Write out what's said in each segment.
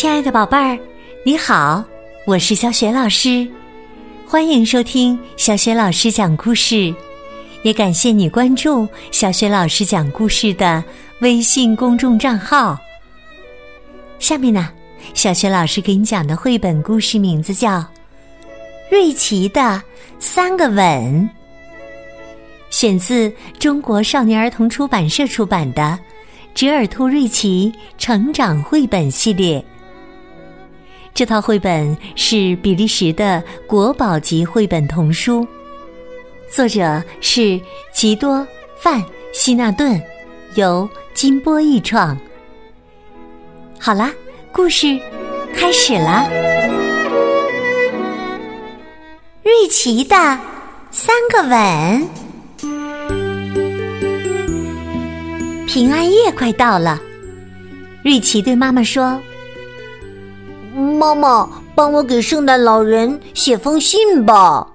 亲爱的宝贝儿，你好，我是小雪老师，欢迎收听小雪老师讲故事，也感谢你关注小雪老师讲故事的微信公众账号。下面呢，小雪老师给你讲的绘本故事名字叫《瑞奇的三个吻》，选自中国少年儿童出版社出版的《折耳兔瑞奇成长绘本》系列。这套绘本是比利时的国宝级绘本童书，作者是吉多·范希纳顿，由金波译创。好啦，故事开始了。瑞奇的三个吻。平安夜快到了，瑞奇对妈妈说。妈妈，帮我给圣诞老人写封信吧。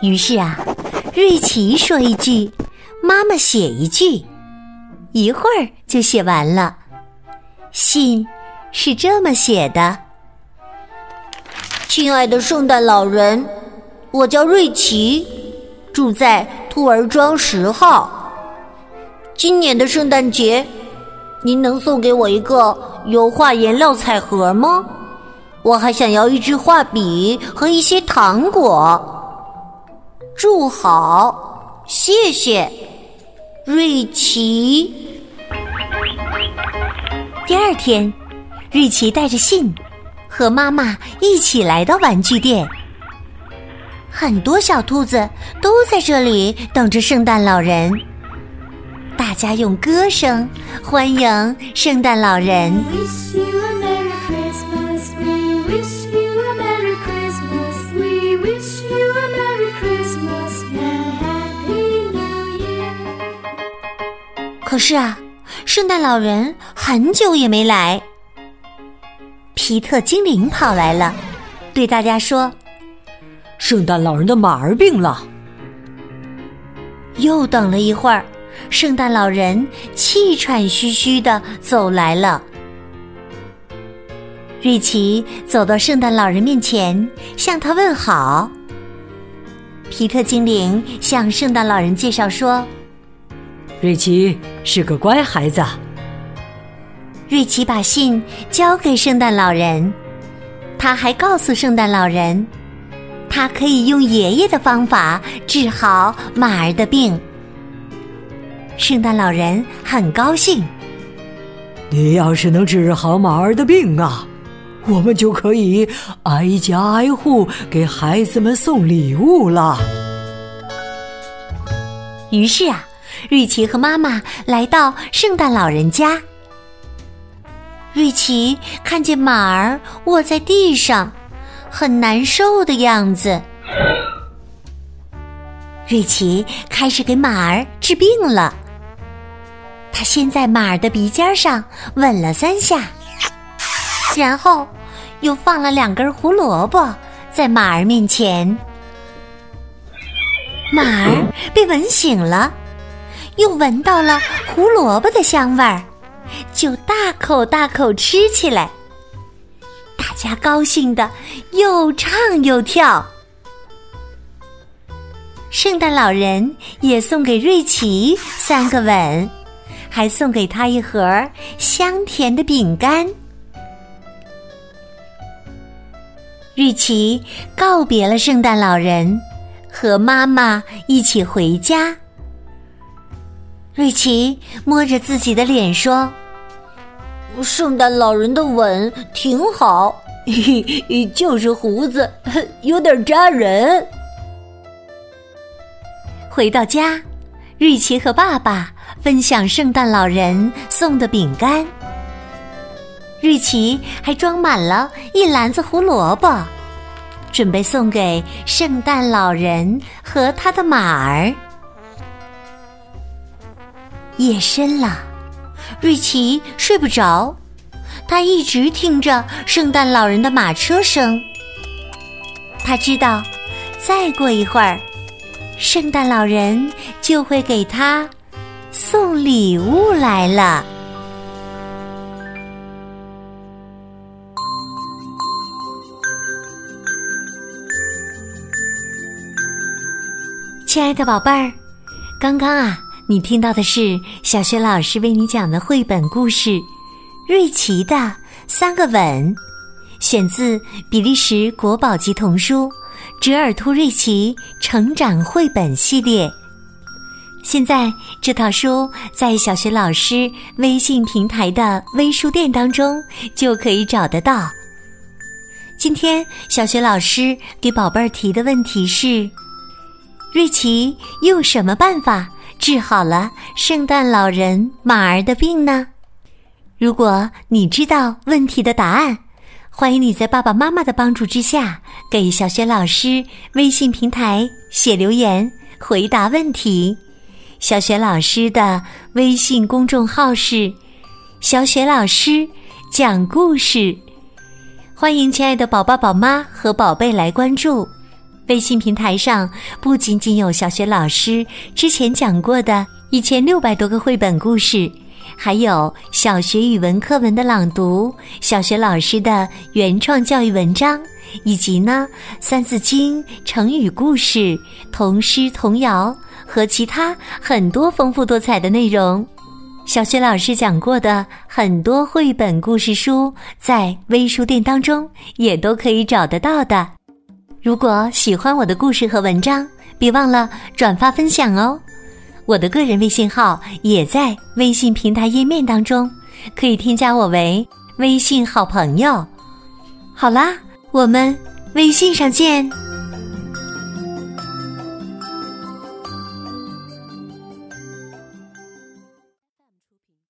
于是啊，瑞奇说一句，妈妈写一句，一会儿就写完了。信是这么写的：“亲爱的圣诞老人，我叫瑞奇，住在兔儿庄十号。今年的圣诞节，您能送给我一个？”油画颜料彩盒吗？我还想要一支画笔和一些糖果。祝好，谢谢，瑞奇。第二天，瑞奇带着信和妈妈一起来到玩具店。很多小兔子都在这里等着圣诞老人。大家用歌声欢迎圣诞老人。可是啊，圣诞老人很久也没来。皮特精灵跑来了，对大家说：“圣诞老人的马儿病了。”又等了一会儿。圣诞老人气喘吁吁的走来了。瑞奇走到圣诞老人面前，向他问好。皮特精灵向圣诞老人介绍说：“瑞奇是个乖孩子。”瑞奇把信交给圣诞老人，他还告诉圣诞老人，他可以用爷爷的方法治好马儿的病。圣诞老人很高兴。你要是能治好马儿的病啊，我们就可以挨家挨户给孩子们送礼物了。于是啊，瑞奇和妈妈来到圣诞老人家。瑞奇看见马儿卧在地上，很难受的样子。瑞奇开始给马儿治病了。他先在马儿的鼻尖上吻了三下，然后又放了两根胡萝卜在马儿面前。马儿被吻醒了，又闻到了胡萝卜的香味儿，就大口大口吃起来。大家高兴的又唱又跳。圣诞老人也送给瑞奇三个吻。还送给他一盒香甜的饼干。瑞奇告别了圣诞老人，和妈妈一起回家。瑞奇摸着自己的脸说：“圣诞老人的吻挺好，就是胡子 有点扎人。”回到家，瑞奇和爸爸。分享圣诞老人送的饼干，瑞奇还装满了一篮子胡萝卜，准备送给圣诞老人和他的马儿。夜深了，瑞奇睡不着，他一直听着圣诞老人的马车声。他知道，再过一会儿，圣诞老人就会给他。送礼物来了。亲爱的宝贝儿刚刚啊你听到的是小学老师为你讲的绘本故事瑞奇的三个吻选自比利时国宝级童书折耳兔瑞奇成长绘本系列。现在这套书在小学老师微信平台的微书店当中就可以找得到。今天小学老师给宝贝儿提的问题是：瑞奇用什么办法治好了圣诞老人马儿的病呢？如果你知道问题的答案，欢迎你在爸爸妈妈的帮助之下给小学老师微信平台写留言回答问题。小雪老师的微信公众号是“小雪老师讲故事”，欢迎亲爱的宝宝、宝妈和宝贝来关注。微信平台上不仅仅有小雪老师之前讲过的一千六百多个绘本故事，还有小学语文课文的朗读、小学老师的原创教育文章，以及呢《三字经》、成语故事、童诗童谣。和其他很多丰富多彩的内容，小学老师讲过的很多绘本故事书，在微书店当中也都可以找得到的。如果喜欢我的故事和文章，别忘了转发分享哦。我的个人微信号也在微信平台页面当中，可以添加我为微信好朋友。好啦，我们微信上见。